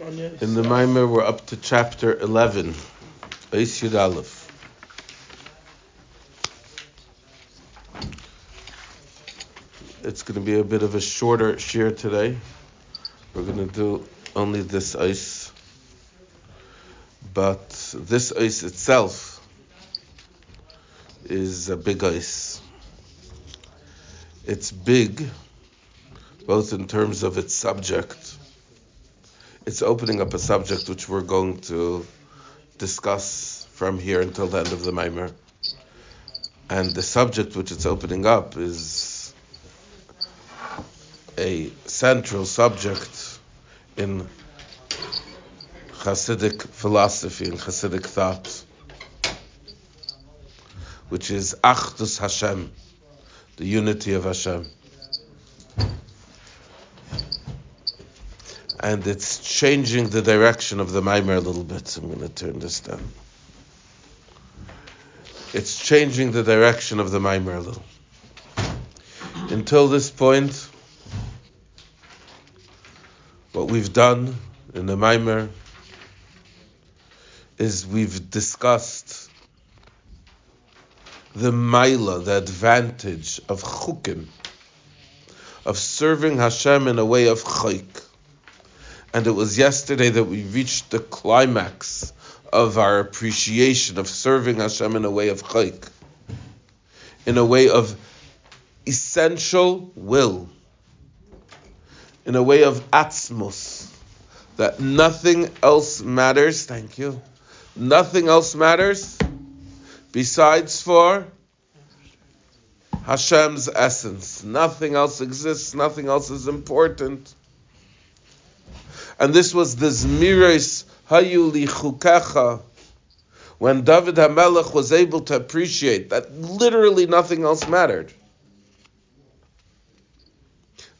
In the Maimer, we're up to chapter 11, Eis Yud Aleph. It's going to be a bit of a shorter shear today. We're going to do only this ice. But this ice itself is a big ice. It's big, both in terms of its subject it's opening up a subject which we're going to discuss from here until the end of the Maimer. And the subject which it's opening up is a central subject in Hasidic philosophy and Hasidic thought, which is Achdus Hashem, the unity of Hashem. and it's changing the direction of the Maimer a little bit. I'm going to turn this down. It's changing the direction of the Maimer a little. Until this point, what we've done in the Maimer is we've discussed the Maila, the advantage of chukim, of serving Hashem in a way of chayk and it was yesterday that we reached the climax of our appreciation of serving Hashem in a way of chayk, in a way of essential will, in a way of atzmos, that nothing else matters. Thank you. Nothing else matters besides for Hashem's essence. Nothing else exists. Nothing else is important and this was the Zmiris Hayu Chukecha, when David HaMelech was able to appreciate that literally nothing else mattered.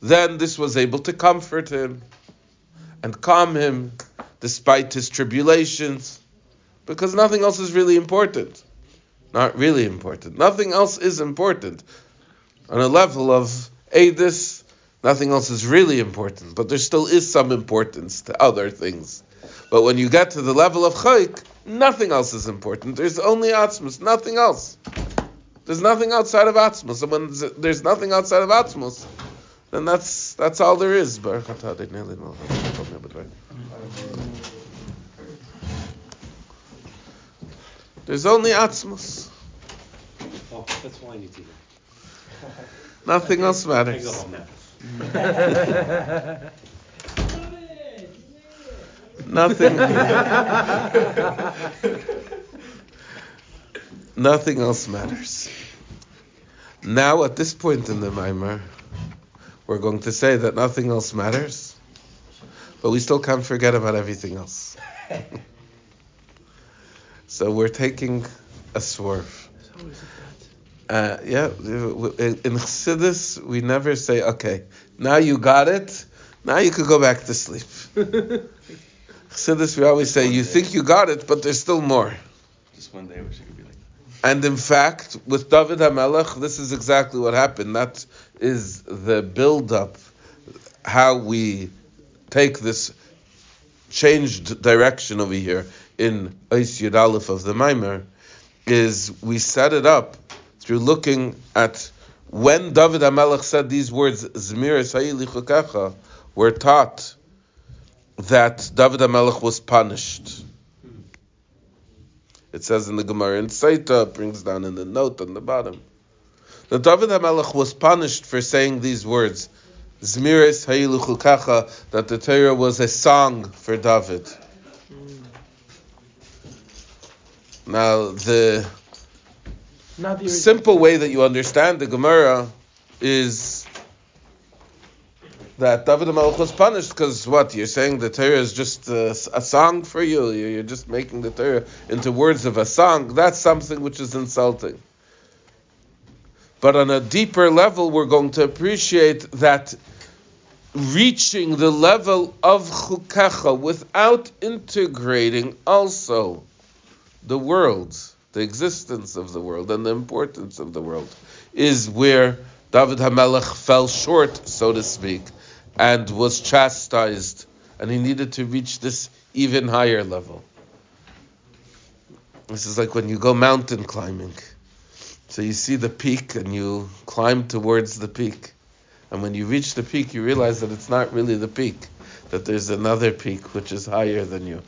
Then this was able to comfort him and calm him despite his tribulations, because nothing else is really important. Not really important. Nothing else is important on a level of Adis Nothing else is really important, but there still is some importance to other things. But when you get to the level of chayk, nothing else is important. There's only atzmus, nothing else. There's nothing outside of atzmus, and when there's nothing outside of atzmus, then that's that's all there is. There's only atzmus. Oh, that's why I need to Nothing else matters. Nothing. Nothing else matters. Now, at this point in the Maimer, we're going to say that nothing else matters, but we still can't forget about everything else. so we're taking a swerve. Uh, yeah, in Chassidus, we never say, okay, now you got it, now you could go back to sleep. Chassidus, we always say, you think you got it, but there's still more. Just one day, I wish it could be like that. And in fact, with David HaMelech, this is exactly what happened. That is the build-up, how we take this changed direction over here in Eis Yud Aleph of the Maimer, is we set it up through looking at when David HaMelech said these words, Zmir we're taught that David HaMelech was punished. It says in the Gemara in Saita, brings down in the note on the bottom, that David HaMelech was punished for saying these words, Zmiris Hayiluchukacha, that the Torah was a song for David. Now, the simple way that you understand the Gemara is that David Melech was punished because what you're saying the Torah is just a, a, song for you. You're just making the Torah into words of a song. That's something which is insulting. But on a deeper level, we're going to appreciate that reaching the level of chukecha without integrating also the worlds the existence of the world and the importance of the world, is where David Hamelech fell short, so to speak, and was chastised and he needed to reach this even higher level. This is like when you go mountain climbing. So you see the peak and you climb towards the peak. And when you reach the peak, you realize that it's not really the peak, that there's another peak which is higher than you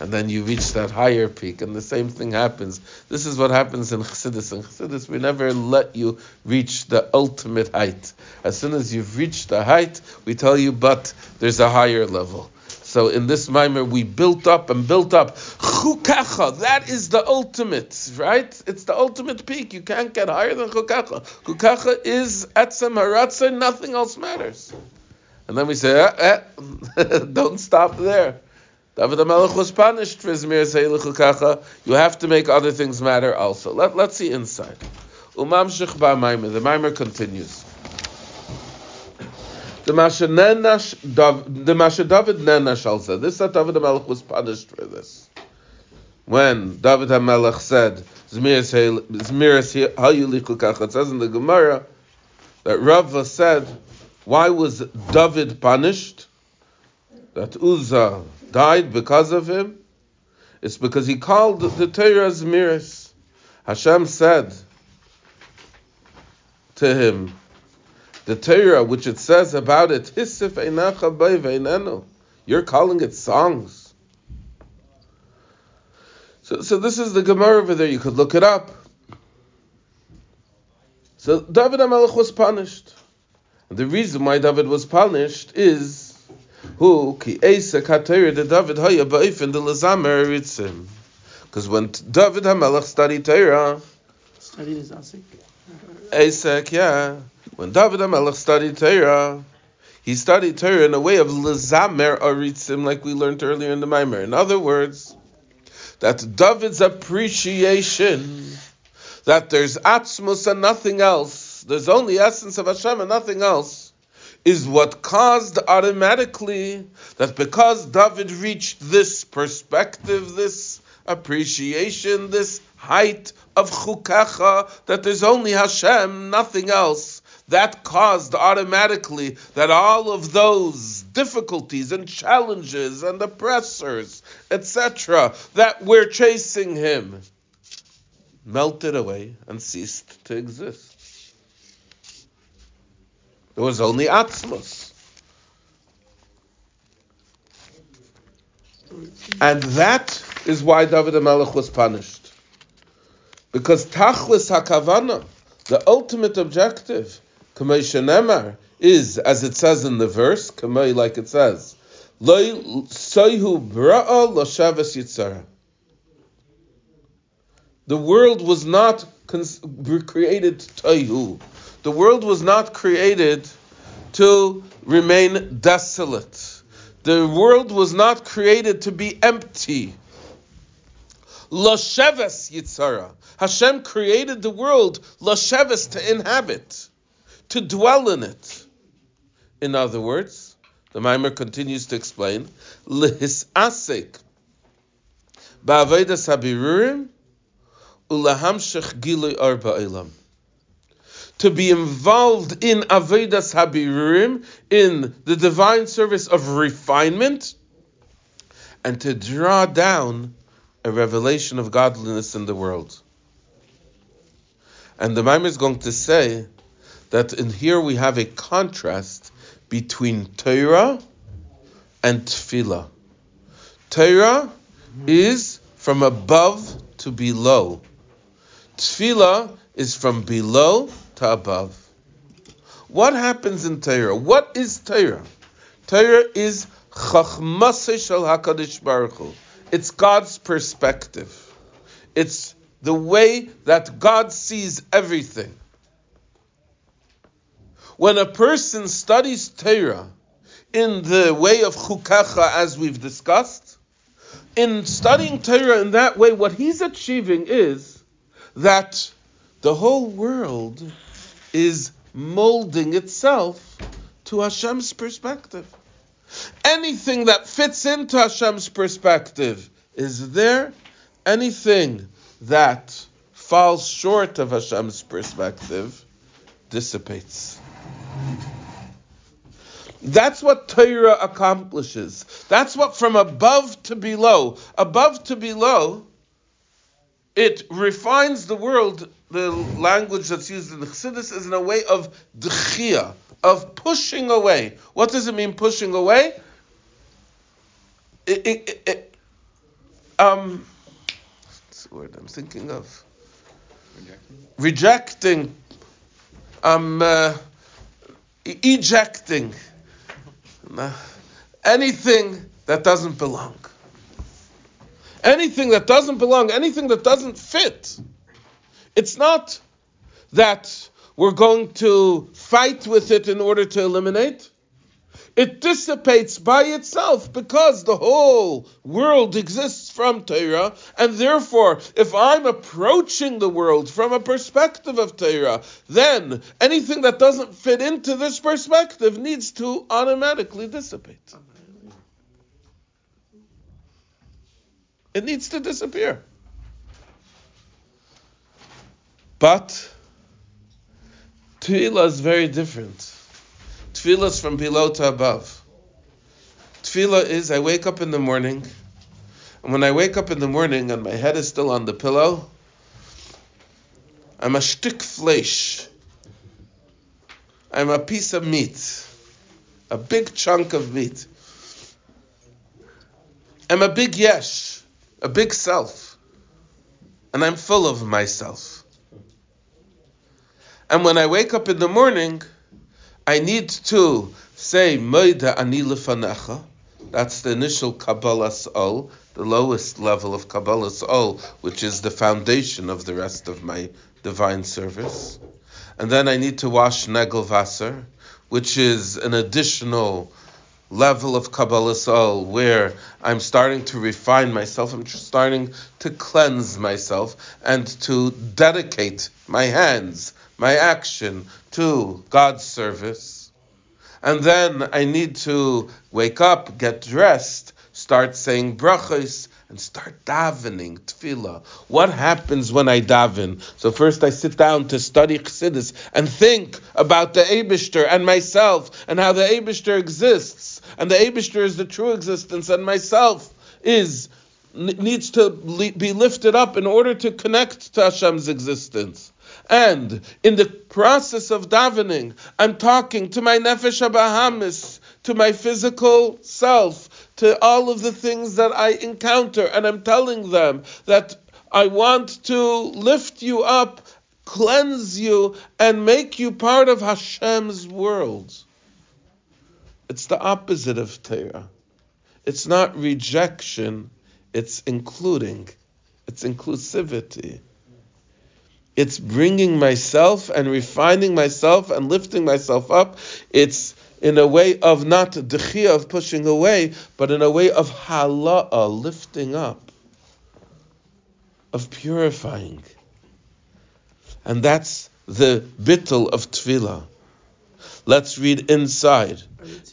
and then you reach that higher peak, and the same thing happens. This is what happens in Chassidus. In Chassidus, we never let you reach the ultimate height. As soon as you've reached the height, we tell you, but there's a higher level. So in this mimer, we built up and built up. Chukacha, that is the ultimate, right? It's the ultimate peak. You can't get higher than chukacha. Chukacha is etzem haratzah, nothing else matters. And then we say, eh, eh, don't stop there. David HaMelech was punished for Zmir Kacha. You have to make other things matter also. Let, let's see inside. Umamshich ba Maimer. The Maimer continues. The Masha David Nenash also. This that David HaMelech was punished for this. When David HaMelech said, Zmir Hayulichu Kacha, it says in the Gemara that Rava said, why was David punished? That Uzzah died because of him? It's because he called the Torah Zmiris. Hashem said to him, the Torah, which it says about it, You're calling it songs. So, so this is the Gemara over there. You could look it up. So David HaMelech was punished. And the reason why David was punished is who ki Asa Kater the David Haya Ba'ifin the Lazamer Ritzim. Because when David Hamelech studied Torah, studied his Asik. Asik, yeah. When David Hamelech studied Torah, he studied Torah in a way of Lazamer Aritzim, like we learned earlier in the Maimer. In other words, that David's appreciation that there's Atzmus and nothing else, there's only essence of Hashem and nothing else is what caused automatically that because David reached this perspective, this appreciation, this height of chukacha, that there's only Hashem, nothing else, that caused automatically that all of those difficulties and challenges and oppressors, etc., that were chasing him, melted away and ceased to exist. There was only Atzmos. And that is why David HaMelech was punished. Because Tachlis HaKavana, the ultimate objective, Kamei Shenemar, is, as it says in the verse, Kamei, like it says, Soihu Bra'a Loshavas Yitzara. The world was not created Toihu. The world was not created to remain desolate. The world was not created to be empty. Lasheves Yitzara. Hashem created the world, Lasheves, to inhabit, to dwell in it. In other words, the Maimer continues to explain, Lihis Asik, Ba'avedas Habirurim, Ulahamshech Gilui Arba Elam to be involved in Avedas Habirim, in the divine service of refinement, and to draw down a revelation of godliness in the world. And the Maimer is going to say that in here we have a contrast between Torah and Tefillah. Torah is from above to below. Tefillah is from below to above. What happens in Torah? What is Torah? Torah is Chachmasei Shel Hakadosh Baruch Hu. It's God's perspective. It's the way that God sees everything. When a person studies Torah in the way of Chukacha, as we've discussed, in studying Torah in that way, what he's achieving is that the whole world is molding itself to Hashem's perspective. Anything that fits into Hashem's perspective is there. Anything that falls short of Hashem's perspective dissipates. That's what Torah accomplishes. That's what from above to below, above to below, it refines the world. The language that's used in the Chassidus is in a way of dechia, of pushing away. What does it mean, pushing away? It, it, it, um, what's the word I'm thinking of? Rejecting? Rejecting, um, uh, ejecting anything that doesn't belong. Anything that doesn't belong, anything that doesn't fit. It's not that we're going to fight with it in order to eliminate. It dissipates by itself because the whole world exists from Torah, and therefore, if I'm approaching the world from a perspective of Torah, then anything that doesn't fit into this perspective needs to automatically dissipate. It needs to disappear. But Tefillah is very different. Tefillah is from below to above. Tefillah is I wake up in the morning, and when I wake up in the morning and my head is still on the pillow, I'm a stick flesh. I'm a piece of meat, a big chunk of meat. I'm a big yesh, a big self, and I'm full of myself. And when I wake up in the morning, I need to say Moida Ani Lefanecha. That's the initial Kabbalas Ol, the lowest level of Kabbalas Ol, which is the foundation of the rest of my divine service. And then I need to wash Negel Wasser, which is an additional level of Kabbalas Ol where I'm starting to refine myself, I'm starting to cleanse myself and to dedicate my hands, my action to God's service. And then I need to wake up, get dressed, start saying brachos, and start davening, tefillah. What happens when I daven? So first I sit down to study Chassidus and think about the Abishter and myself and how the Abishter exists. And the Abishter is the true existence and myself is needs to be lifted up in order to connect to Hashem's existence. And in the process of davening, I'm talking to my nefesh abahamis, to my physical self, to all of the things that I encounter, and I'm telling them that I want to lift you up, cleanse you, and make you part of Hashem's world. It's the opposite of Torah. It's not rejection, it's including, it's inclusivity. It's bringing myself and refining myself and lifting myself up. It's in a way of not dechia of pushing away, but in a way of hala'a, lifting up, of purifying. And that's the bittel of tefillah. Let's read inside.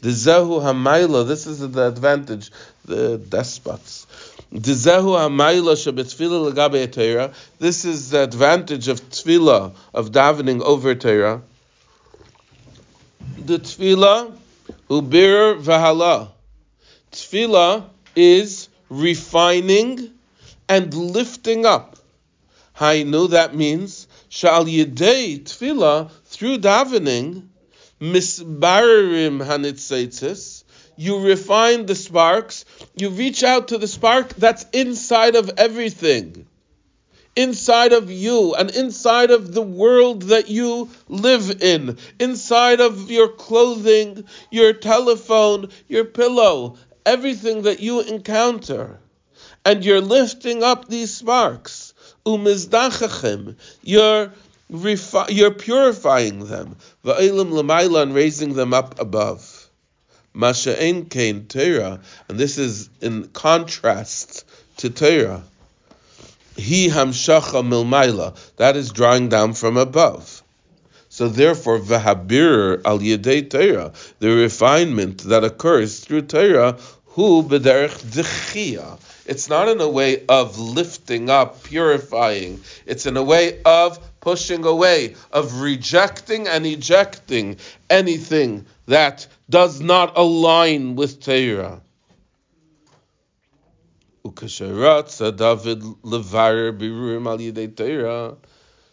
The zehu hamayla. This is the advantage. The despots. This is the advantage of tefillah of davening over Torah the tefillah ubir vahala. Tefillah is refining and lifting up. I know that means shal yedei tefillah through davening misbarim hanitzaitis. You refine the sparks. You reach out to the spark that's inside of everything inside of you and inside of the world that you live in, inside of your clothing, your telephone, your pillow, everything that you encounter. And you're lifting up these sparks. Umizdachachim. You're you're purifying them. Va'ilim lamaila and raising them up above. Masha'en kain Torah. And this is in contrast to Torah. He hamshacha milmaila. That is drawing down from above. So therefore, v'habir al yedei Torah, the refinement that occurs through Torah, Hu b'derech dechia. It's not in a way of lifting up, purifying. It's in a way of pushing away, of rejecting and ejecting anything that does not align with Torah.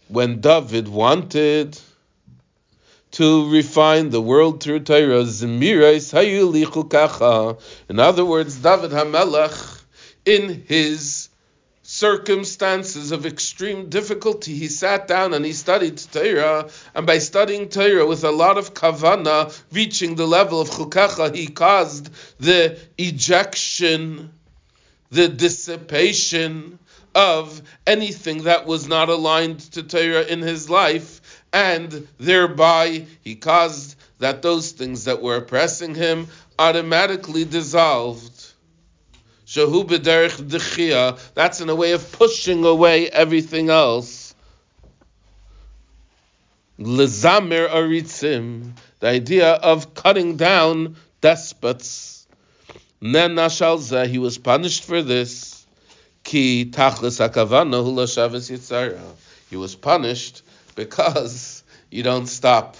When David wanted to refine the world through Torah, in other words, David Hamelech, in his circumstances of extreme difficulty, he sat down and he studied Torah, and by studying Torah with a lot of kavana, reaching the level of chukacha, he caused the ejection the dissipation of anything that was not aligned to Torah in his life, and thereby he caused that those things that were oppressing him automatically dissolved. B'derech that's in a way of pushing away everything else. Aritzim, the idea of cutting down despots Nen he was punished for this. Ki tachlis akavana. He was punished because you don't stop.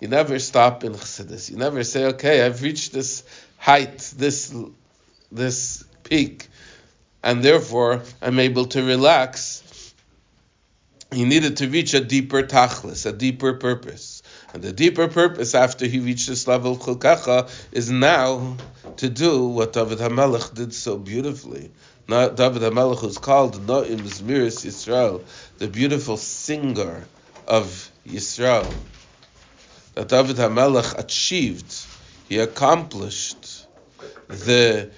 You never stop in chassidus. You never say, okay, I've reached this height, this this peak, and therefore I'm able to relax. He needed to reach a deeper tachlis, a deeper purpose. And the deeper purpose after he reached this level of chukacha is now to do what David HaMelech did so beautifully. Not David HaMelech was called Noim Zmiris Yisrael, the beautiful singer of Yisrael. That David HaMelech achieved, he accomplished the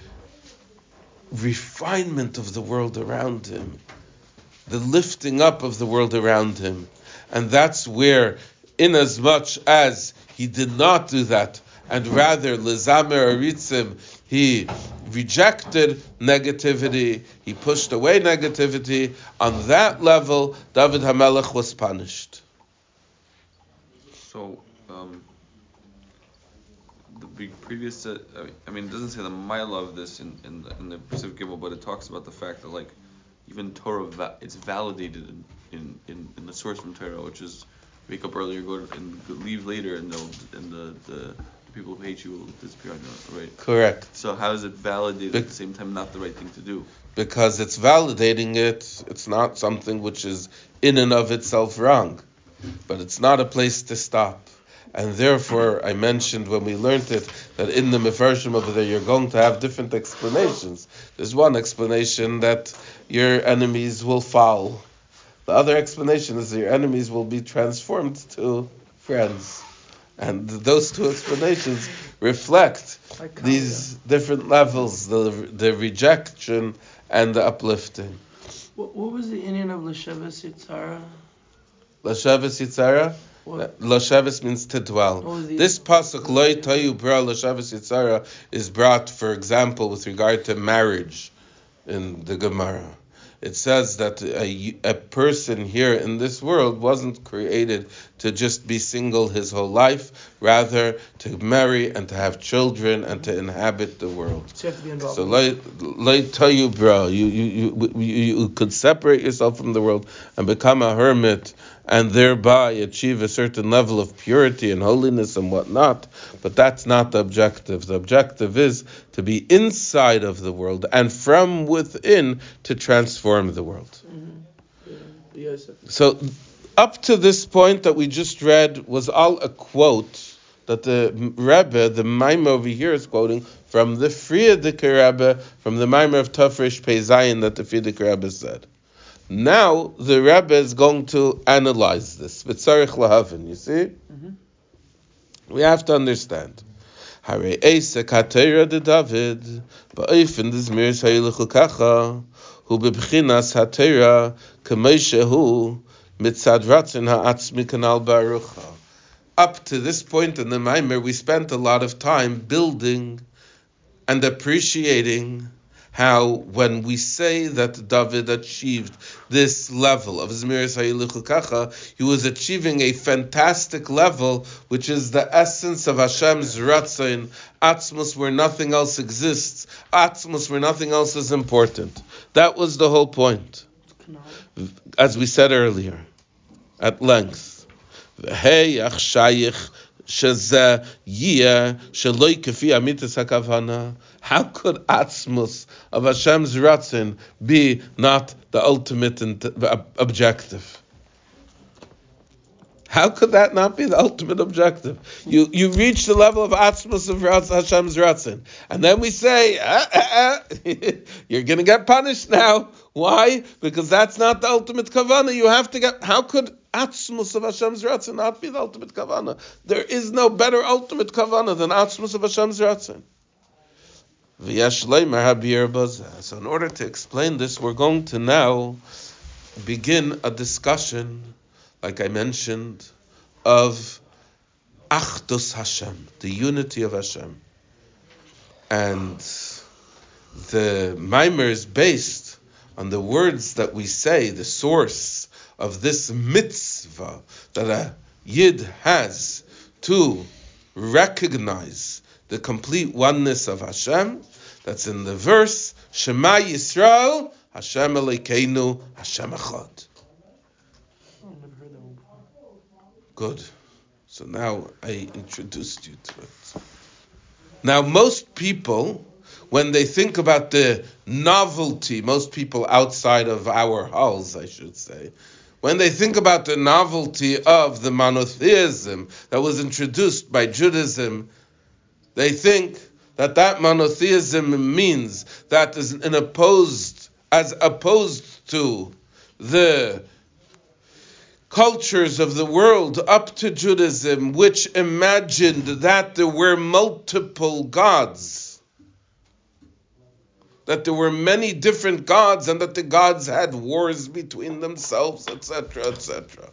refinement of the world around him, the lifting up of the world around him. And that's where, inasmuch as he did not do that, and rather lezamer aritzim, he rejected negativity, he pushed away negativity. On that level, David Hamelech was punished. So, um, previous, uh, I mean, it doesn't say the mile of this in, in the, in the Pacific Gimel, but it talks about the fact that like even Torah, va- it's validated in, in, in, in, the source from Torah, which is wake up earlier, go to, and leave later, and, and the, the people who hate you will disappear on you, right? Correct. So how is it validated Be- at the same time not the right thing to do? Because it's validating it. It's not something which is in and of itself wrong, but it's not a place to stop. And therefore, I mentioned when we learned it that in the Mefarshim over there, you're going to have different explanations. There's one explanation that your enemies will fall. The other explanation is that your enemies will be transformed to friends. And those two explanations reflect these different levels, the, the rejection and the uplifting. What, what was the inyan of Lashavas Yitzhara? Lashavas Yitzhara? Lashavas means to dwell. This pasuk loy tayu bra Lashavas Yitzhara is brought, for example, with regard to marriage in the Gemara it says that a, a person here in this world wasn't created to just be single his whole life, rather to marry and to have children and to inhabit the world. So you have to be. So let, tell you, bro, you, you, you, you could separate yourself from the world and become a hermit and thereby achieve a certain level of purity and holiness and whatnot. But that's not the objective. The objective is to be inside of the world and from within to transform the world. Mm-hmm. Yeah. So, up to this point that we just read was all a quote that the Rebbe, the Maimah over here is quoting from the Frierdiker Rebbe, from the Maimah of Tafresh Pei Zayin that the Frierdiker Rebbe said. Now the Rebbe is going to analyze this. B'tzarich lahavin, you see? Mm-hmm. We have to understand. Hare Eisa Katera de David, ba'ofen dizmir sayiluchu kacha, hu bebchinas hatera, k'moshe hu, mitzad ratzin ha'atzmi kanal barucha. Up to this point in the Maimer, we spent a lot of time building and appreciating how when we say that David achieved this level of Zmiris Kacha, he was achieving a fantastic level, which is the essence of Hashem's Ratzon, Atzmus where nothing else exists, Atzmus where nothing else is important. That was the whole point, as we said earlier, at length. שזה יהיה שלא כפי אמיתס הכוונה. How could Atzmus of Hashem's Ratzin be not the ultimate objective? How could that not be the ultimate objective? You you reach the level of Atzmus of Hashem's Ratzin, and then we say, ah, ah, ah, you're going to get punished now. Why? Because that's not the ultimate kavana. You have to get. How could Atzmus of Hashem's Ratzin not be the ultimate kavana? There is no better ultimate kavana than Atzmus of Hashem's Ratzin. So, in order to explain this, we're going to now begin a discussion like I mentioned, of Achdus Hashem, the unity of Hashem. And the Maimer is based on the words that we say, the source of this mitzvah that a Yid has to recognize the complete oneness of Hashem. That's in the verse, Shema Yisrael, Hashem Elokeinu, Hashem Echad. Good. So now I introduced you to it. Now, most people, when they think about the novelty, most people outside of our halls, I should say, when they think about the novelty of the monotheism that was introduced by Judaism, they think that that monotheism means that is an opposed, as opposed to the cultures of the world up to Judaism, which imagined that there were multiple gods, that there were many different gods, and that the gods had wars between themselves, etc., etc.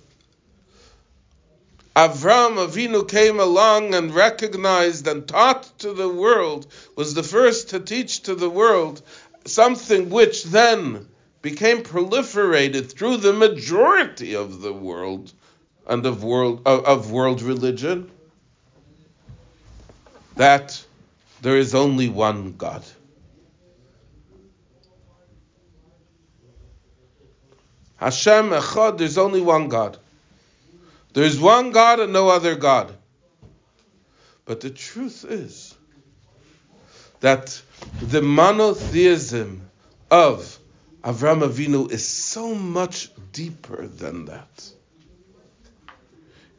Avram Avinu came along and recognized and taught to the world, was the first to teach to the world something which then became proliferated through the majority of the world and of world of, world religion that there is only one God. Hashem Echad, there's only one God. There's one God and no other God. But the truth is that the monotheism of Avram Avinu is so much deeper than that.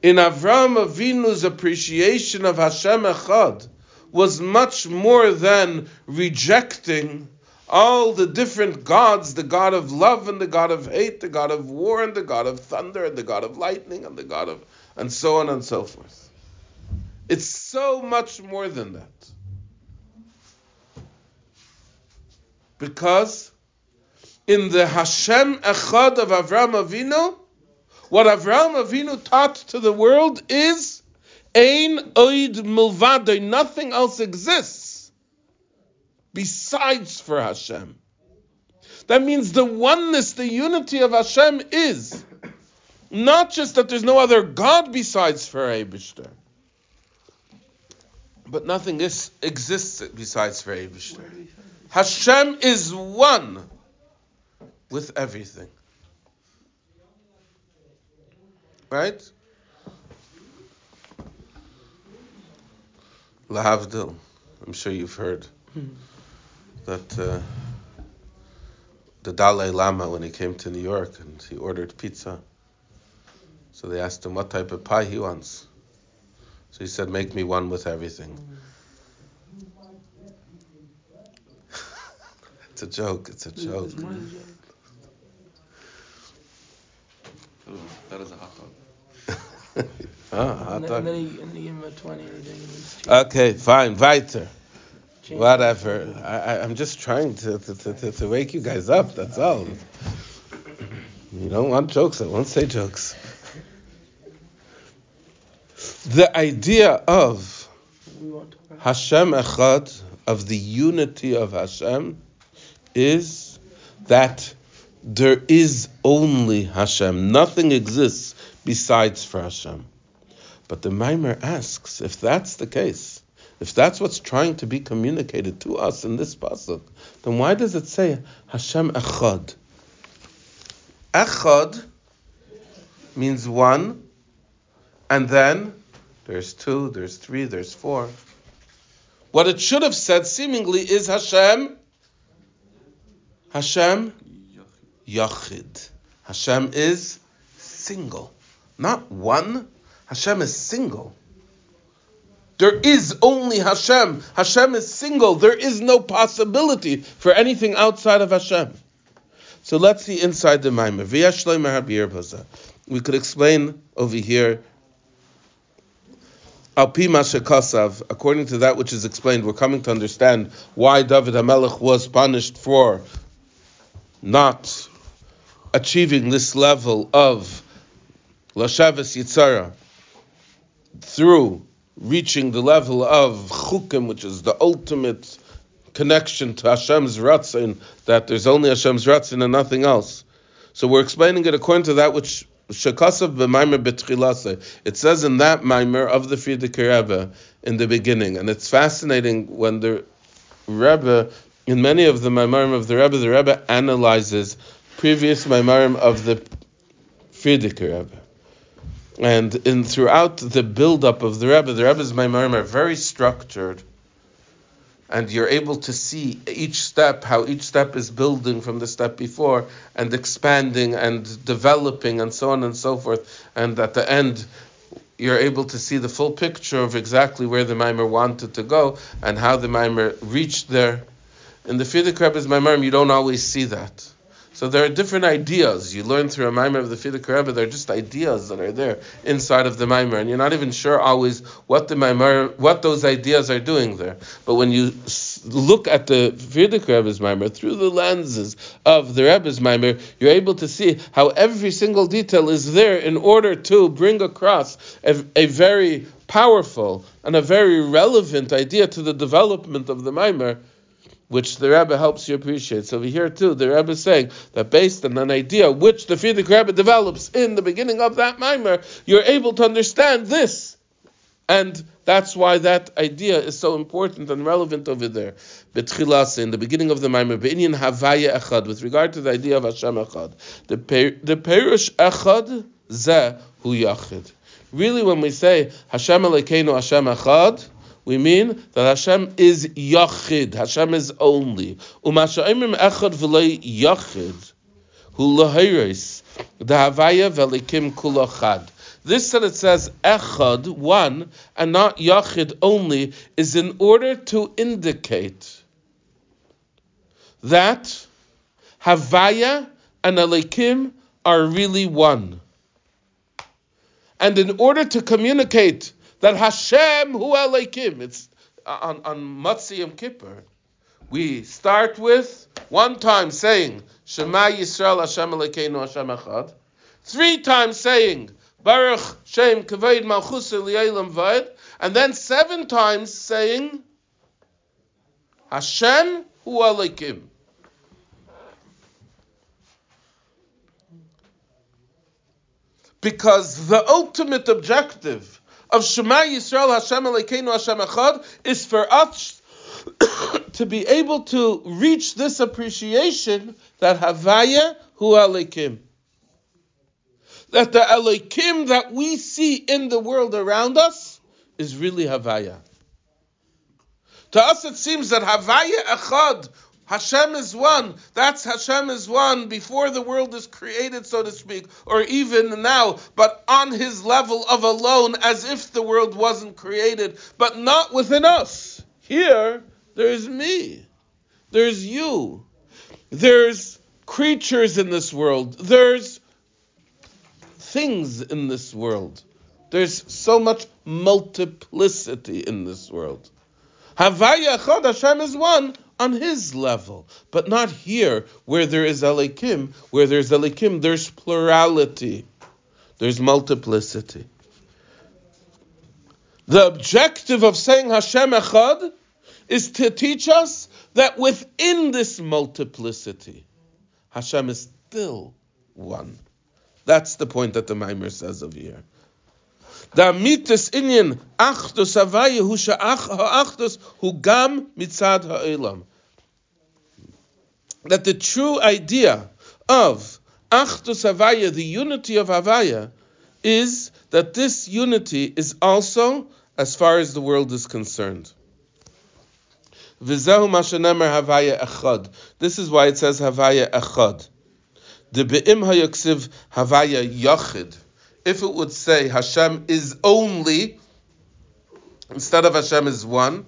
In Avram Avinu's appreciation of Hashem Echad was much more than rejecting all the different gods the God of love and the God of hate, the God of war and the God of thunder and the God of lightning and the God of. and so on and so forth. It's so much more than that. Because in the Hashem Echad of Avram Avinu, what Avram Avinu taught to the world is Ein Oid Milvadoi, nothing else exists besides for Hashem. That means the oneness, the unity of Hashem is not just that there's no other God besides for Eibishter, but nothing is, exists besides for Eibishter. Hashem is one with everything. Right? Lahavdil. I'm sure you've heard hmm. That uh, the Dalai Lama, when he came to New York and he ordered pizza, so they asked him what type of pie he wants. So he said, Make me one with everything. it's a joke, it's a joke. that is a hot dog. ah, hot dog. and then he, and he gave him a 20 and he didn't give him his change. Okay, fine, weiter. Change. Whatever. I, I'm just trying to, to, to, to, wake you guys up, that's all. You don't want jokes, I won't say jokes. The idea of Hashem Echad, of the unity of Hashem, is that there is only Hashem. Nothing exists besides for Hashem. But the Maimer asks, if that's the case, if that's what's trying to be communicated to us in this pasuk, then why does it say Hashem Echad? Echad means one, and then there's two, there's three, there's four. What it should have said seemingly is Hashem. Hashem Yachid. Hashem is single. Not one. Hashem is single. There is only Hashem. Hashem is single. There is no possibility for anything outside of Hashem. So let's see inside the Maimer. We could explain over here according to that which is explained, we're coming to understand why David HaMelech was punished for not achieving this level of Lashavas Yitzara through reaching the level of Chukim, which is the ultimate connection to Hashem's Ratzin, that there's only Hashem's Ratzin and nothing else. So we're explaining it according to that which Shekasav b'maimer betchilase. It says in that maimer of the Frierdiker Rebbe in the beginning, and it's fascinating when the Rebbe, in many of the maimerim of the Rebbe, the Rebbe analyzes previous maimerim of the Frierdiker Rebbe. And in throughout the build-up of the Rebbe, the Rebbe's maimerim are very structured and you're able to see each step, how each step is building from the step before and expanding and developing and so on and so forth. And at the end, you're able to see the full picture of exactly where the mimer wanted to go and how the mimer reached there. In the Frierdiker Rebbe's mimer, you don't always see that. So there are different ideas. You learn through a mimer of the Frierdiker Rebbe, they're just ideas that are there inside of the mimer, and you're not even sure always what the mimer, what those ideas are doing there. But when you look at the Frierdiker Rebbe's mimer through the lenses of the Rebbe's mimer, you're able to see how every single detail is there in order to bring across a, a very powerful and a very relevant idea to the development of the mimer which the Rebbe helps you appreciate. So hear too, the Rebbe is saying that based on an idea which the Frierdiker Rebbe develops in the beginning of that mimer, you're able to understand this. And that's why that idea is so important and relevant over there. Betchilas, in the beginning of the mimer, Be'inyan Havaya Echad, with regard to the idea of Hashem Echad. The, the Perush Echad, Zeh Hu Yachid. Really, when we say Hashem Elokeinu Hashem Echad, we mean that Hashem is Yachid, Hashem is only. Umasha'imim echad v'lei Yachid, hu lahiris, the Havaya v'elikim kulachad. This that it says echad, one, and not yachid only, is in order to indicate that Havaya and Elikim are really one. And in order to communicate that Hashem Hu Elokim. It's uh, on on Matzi Yom Kippur. We start with one time saying Shema Yisrael Hashem Elokeinu Hashem Echad. Three times saying Baruch Shem Kavod Malchus Li'elam Vaed, and then seven times saying Hashem Hu Elokim. Because the ultimate objective of Shema Yisrael Hashem Elokeinu Hashem Echad is for us to be able to reach this appreciation that Havaya Hu Elokim. That the Elokim that we see in the world around us is really Havaya. To us it seems that Havaya Echad Hashem is one. That's Hashem is one before the world is created, so to speak, or even now, but on his level of alone, as if the world wasn't created, but not within us. Here, there's me. There's you. There's creatures in this world. There's things in this world. There's so much multiplicity in this world. Havaya Chod Hashem is one, on his level, but not here where there is Elikim. Where there's Elikim, there's plurality, there's multiplicity. The objective of saying Hashem Echad is to teach us that within this multiplicity, Hashem is still one. That's the point that the Maimer says over here. The mitzvah inyan achdus havaya hu she'ach ha'achdus hu gam mitzad ha'olam. That the true idea of achdus havaya, the unity of havaya, is that this unity is also as far as the world is concerned. This is why it says havaya echad. The be'im hayaksiv havaya yachid if it would say Hashem is only, instead of Hashem is one,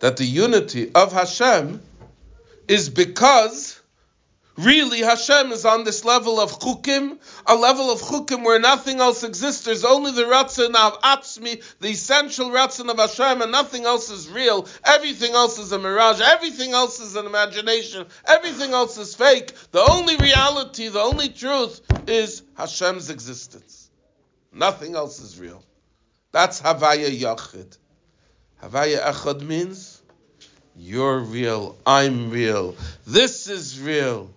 that the unity of Hashem is because Really, Hashem is on this level of chukim, a level of chukim where nothing else exists. There's only the ratzon of Atzmi, the essential ratzon of Hashem, and nothing else is real. Everything else is a mirage. Everything else is an imagination. Everything else is fake. The only reality, the only truth is Hashem's existence. Nothing else is real. That's Havaya Yachid. Havaya Echad means you're real, I'm real, this is real.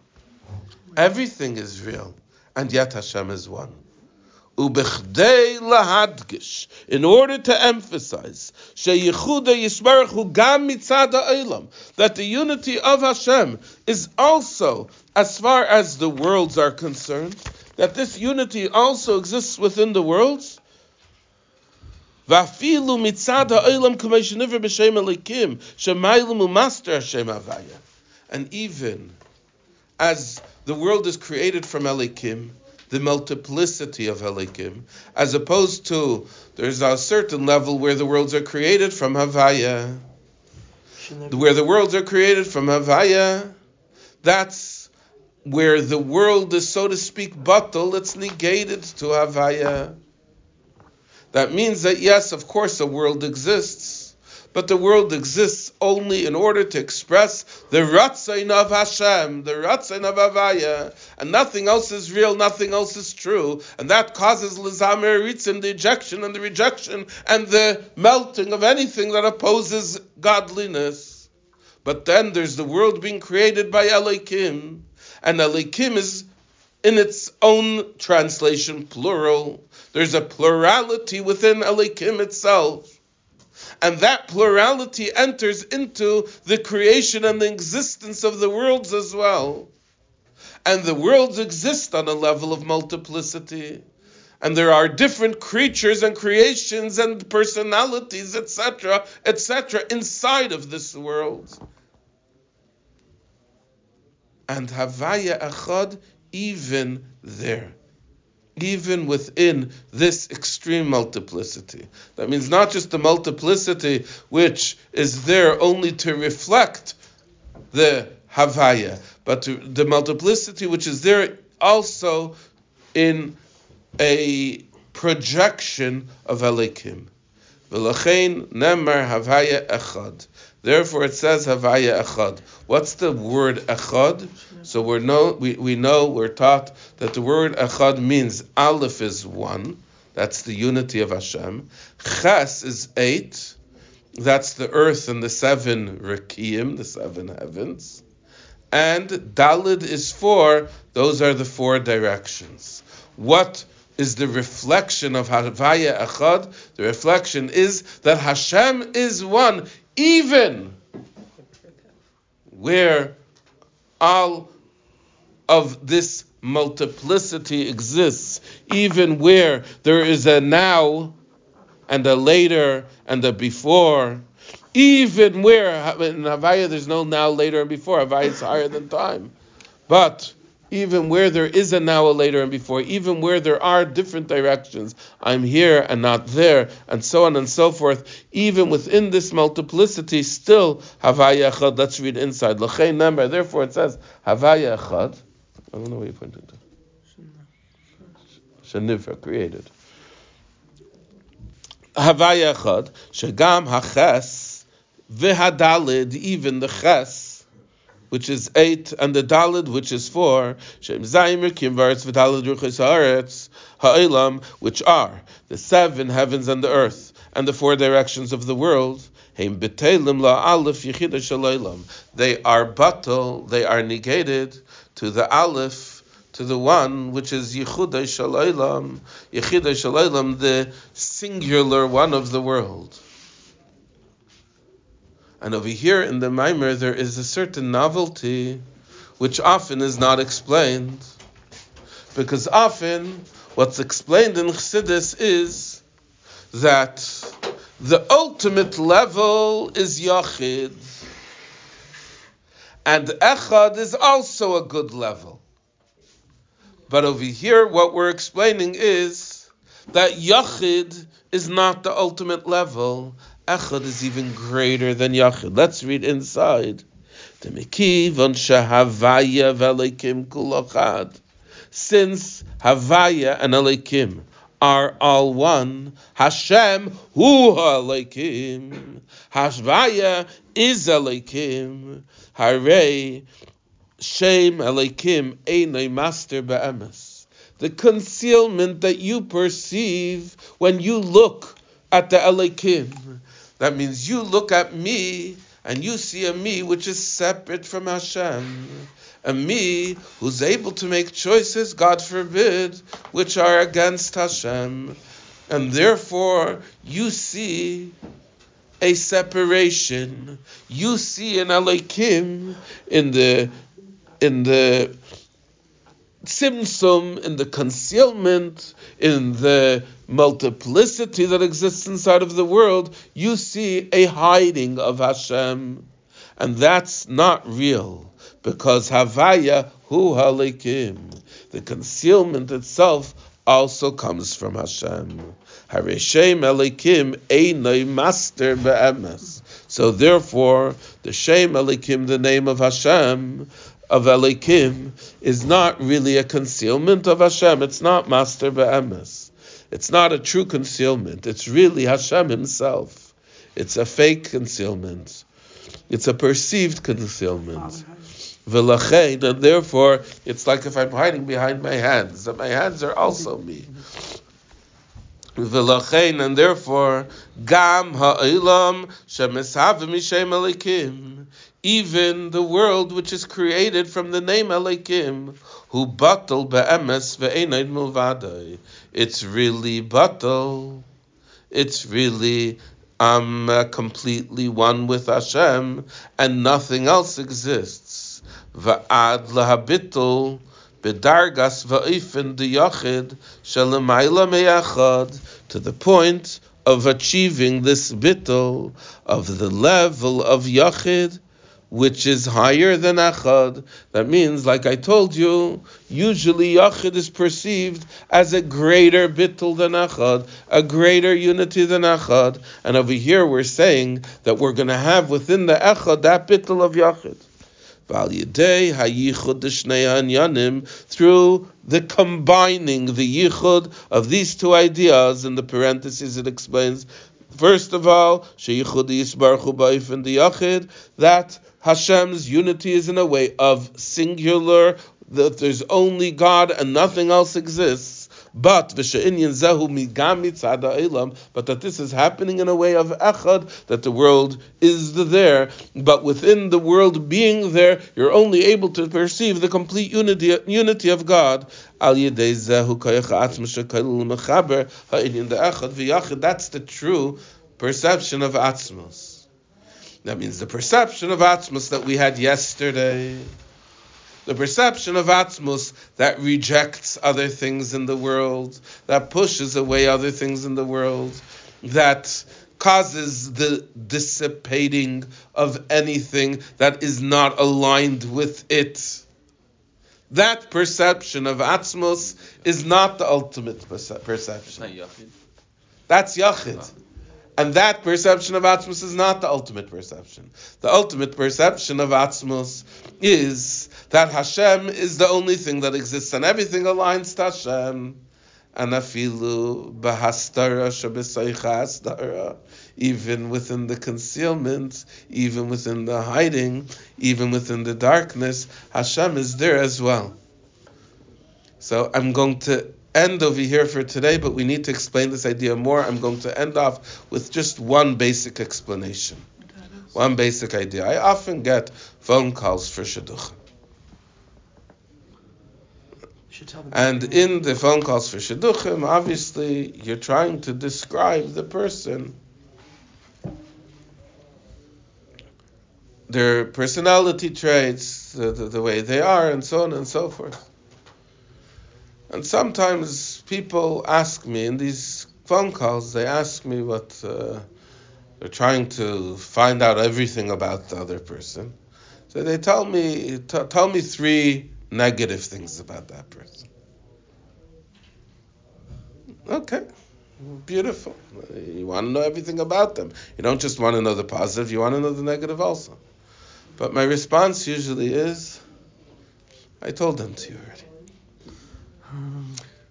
Everything is real, and yet Hashem is one. lahadgish, in order to emphasize that the unity of Hashem is also as far as the worlds are concerned, that this unity also exists within the worlds. And even as the world is created from Elikim, the multiplicity of Elikim, as opposed to there's a certain level where the worlds are created from Havaya. Where the worlds are created from Havaya, that's where the world is, so to speak, bottle, it's negated to Havaya. That means that, yes, of course, a world exists but the world exists only in order to express the Ratzon of Hashem, the Ratzon of Avaya, and nothing else is real, nothing else is true, and that causes Lizamer Ritzin, the ejection and the rejection and the melting of anything that opposes godliness. But then there's the world being created by Elikim, and Elikim is in its own translation plural. There's a plurality within Elikim itself and that plurality enters into the creation and the existence of the worlds as well. And the worlds exist on a level of multiplicity. And there are different creatures and creations and personalities, etc., etc., inside of this world. And Havaya Echad even there even within this extreme multiplicity. That means not just the multiplicity which is there only to reflect the Havaya, but to, the multiplicity which is there also in a projection of Elikim. V'lachein nemar Havaya Echad. Therefore, it says Havaya Echad. What's the word Echad? So we know we, we know we're taught that the word Echad means Aleph is one. That's the unity of Hashem. Ches is eight. That's the earth and the seven Rekiim, the seven heavens. And Dalid is four. Those are the four directions. What is the reflection of Havaya Echad? The reflection is that Hashem is one even where all of this multiplicity exists, even where there is a now and a later and a before, even where in Havaya there's no now, later, and before. Havaya is higher than time. But even where there is a now, a later, and before, even where there are different directions, I'm here and not there, and so on and so forth, even within this multiplicity, still Havaya Echad. Let's read inside. L'chein number. Therefore it says Havaya Echad. I don't know where you pointed to. Shanivra, created. Havaya Echad, Shagam Haches, V'hadalid, even the Ches, which is eight, and the Dalid, which is four, Shem Zayim Kim Varetz V'Dalid Ruchos Haaretz Ha'olam, which are the seven heavens and the earth, and the four directions of the world. Heim B'Telim La Aleph Yechida Shalaylam. They are batal, they are negated to the Aleph, to the one which is Yechuda Shalaylam, Yechida Shalaylam, the singular one of the world. And over here in the Maimer, there is a certain novelty which often is not explained. Because often what's explained in Chassidus is that the ultimate level is Yachid. And Echad is also a good level. But over here, what we're explaining is that Yachid is not the ultimate level, Echad is even greater than Yachid. Let's read inside. Since Havaya and Elikim are all one, Hashem hu Elikim. Havaya is Elikim. Hare Shem Elikim Einay Master Be'emes. The concealment that you perceive when you look at the Elikim that means you look at me and you see a me which is separate from Hashem. A me who's able to make choices, God forbid, which are against Hashem. And therefore, you see a separation. You see an Alekim in the in the tzimtzum, in the concealment, in the multiplicity that exists inside of the world, you see a hiding of Hashem. And that's not real, because Havaya hu halikim. The concealment itself also comes from Hashem. Hareshem elikim einay master be'emes. So therefore, the Shem elikim, the name of Hashem, of Elikim, is not really a concealment of Hashem. It's not master be'emes. It's not a true concealment. It's really Hashem Himself. It's a fake concealment. It's a perceived concealment. and therefore, it's like if I'm hiding behind my hands, that my hands are also me. and therefore, gam ha'ilam shemesav mishem elikim. Even the world which is created from the name Elikim, who batal be'emes ve'enaid milvadai. It's really batal. It's really I'm uh, completely one with Hashem, and nothing else exists. Va'ad lahabitul bedargas va'ifin diyachid shalamayla meyachad to the point of achieving this bittul of the level of yachid which is higher than Echad. That means, like I told you, usually Yachid is perceived as a greater bittul than Echad, a greater unity than Echad. And over here we're saying that we're going to have within the Echad that bittul of Yachid. Through the combining, the yichud of these two ideas, in the parentheses it explains, first of all, that Hashem's unity is in a way of singular, that there's only God and nothing else exists. But but that this is happening in a way of echad, that the world is there, but within the world being there, you're only able to perceive the complete unity, unity of God. That's the true perception of atzmos. That means the perception of Atzmus that we had yesterday, the perception of Atzmus that rejects other things in the world, that pushes away other things in the world, that causes the dissipating of anything that is not aligned with it. That perception of Atzmus is not the ultimate perce- perception. That's Yachid. And that perception of Atzmus is not the ultimate perception. The ultimate perception of Atzmus is that Hashem is the only thing that exists and everything aligns to Hashem. and afilu bahastara shabesaycha even within the concealment, even within the hiding, even within the darkness, Hashem is there as well. So I'm going to end over here for today, but we need to explain this idea more. I'm going to end off with just one basic explanation, one basic idea. I often get phone calls for shidduch. And in the phone calls for shidduchim, obviously you're trying to describe the person, their personality traits, the, the, the way they are, and so on and so forth. And sometimes people ask me in these phone calls, they ask me what uh, they're trying to find out everything about the other person. So they tell me, t- tell me three negative things about that person. Okay, beautiful. You want to know everything about them. You don't just want to know the positive, you want to know the negative also. But my response usually is, I told them to you already.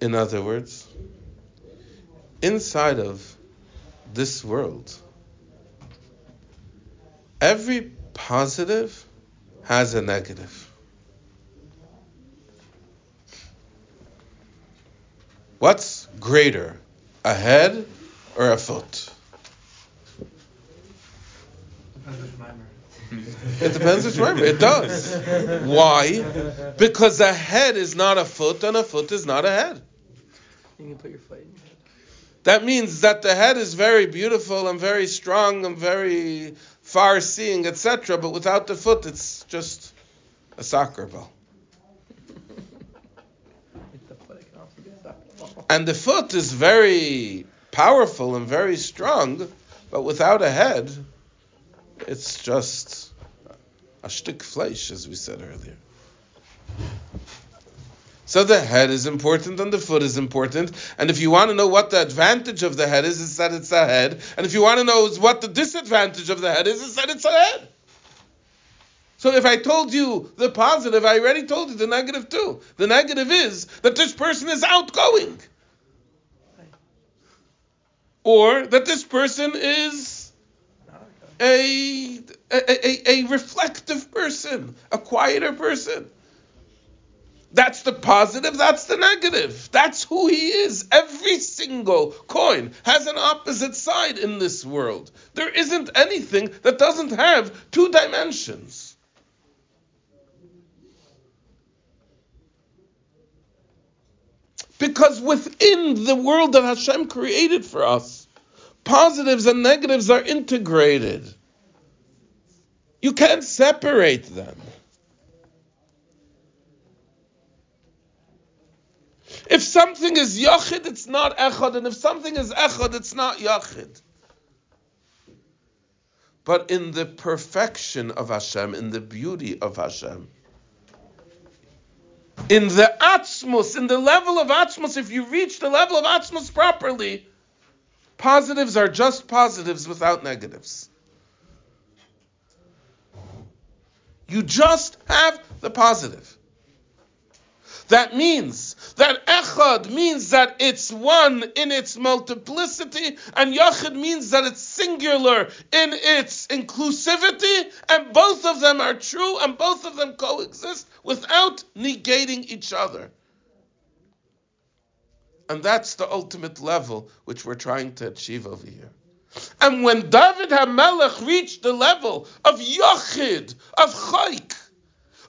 In other words, inside of this world, every positive has a negative. What's greater, a head or a foot? It depends which Maimer. It does. Why? Because a head is not a foot and a foot is not a head. You can put your foot in your head. That means that the head is very beautiful and very strong and very far seeing, etc., but without the foot, it's just a soccer ball. And the foot is very powerful and very strong, but without a head, it's just a shtick flesh, as we said earlier. So the head is important and the foot is important. And if you want to know what the advantage of the head is, it's that it's a head. And if you want to know what the disadvantage of the head is, it's that it's a head. So if I told you the positive, I already told you the negative too. The negative is that this person is outgoing. Or that this person is a, a, a, a reflective person, a quieter person. That's the positive, that's the negative. That's who he is. Every single coin has an opposite side in this world. There isn't anything that doesn't have two dimensions. Because within the world that Hashem created for us, positives and negatives are integrated. You can't separate them. If something is yachid, it's not echad, and if something is echad, it's not yachid. But in the perfection of Hashem, in the beauty of Hashem, in the atzmus, in the level of atzmus, if you reach the level of atzmus properly, positives are just positives without negatives. You just have the positive. That means that echad means that it's one in its multiplicity, and yachid means that it's singular in its inclusivity, and both of them are true, and both of them coexist without negating each other. And that's the ultimate level which we're trying to achieve over here. And when David HaMelech reached the level of Yachid, of Chayk,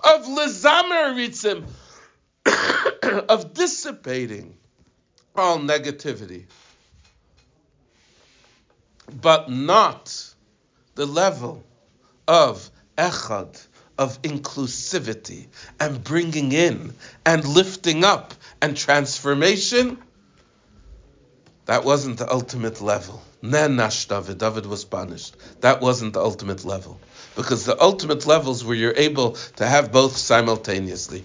of Lezamer Ritzim, of dissipating all negativity, but not the level of echad, of inclusivity, and bringing in and lifting up and transformation. That wasn't the ultimate level. Nenash David, David was punished. That wasn't the ultimate level. Because the ultimate levels where you're able to have both simultaneously.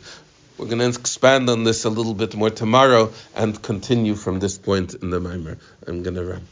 We're going to expand on this a little bit more tomorrow and continue from this point in the Maimer. I'm going to run.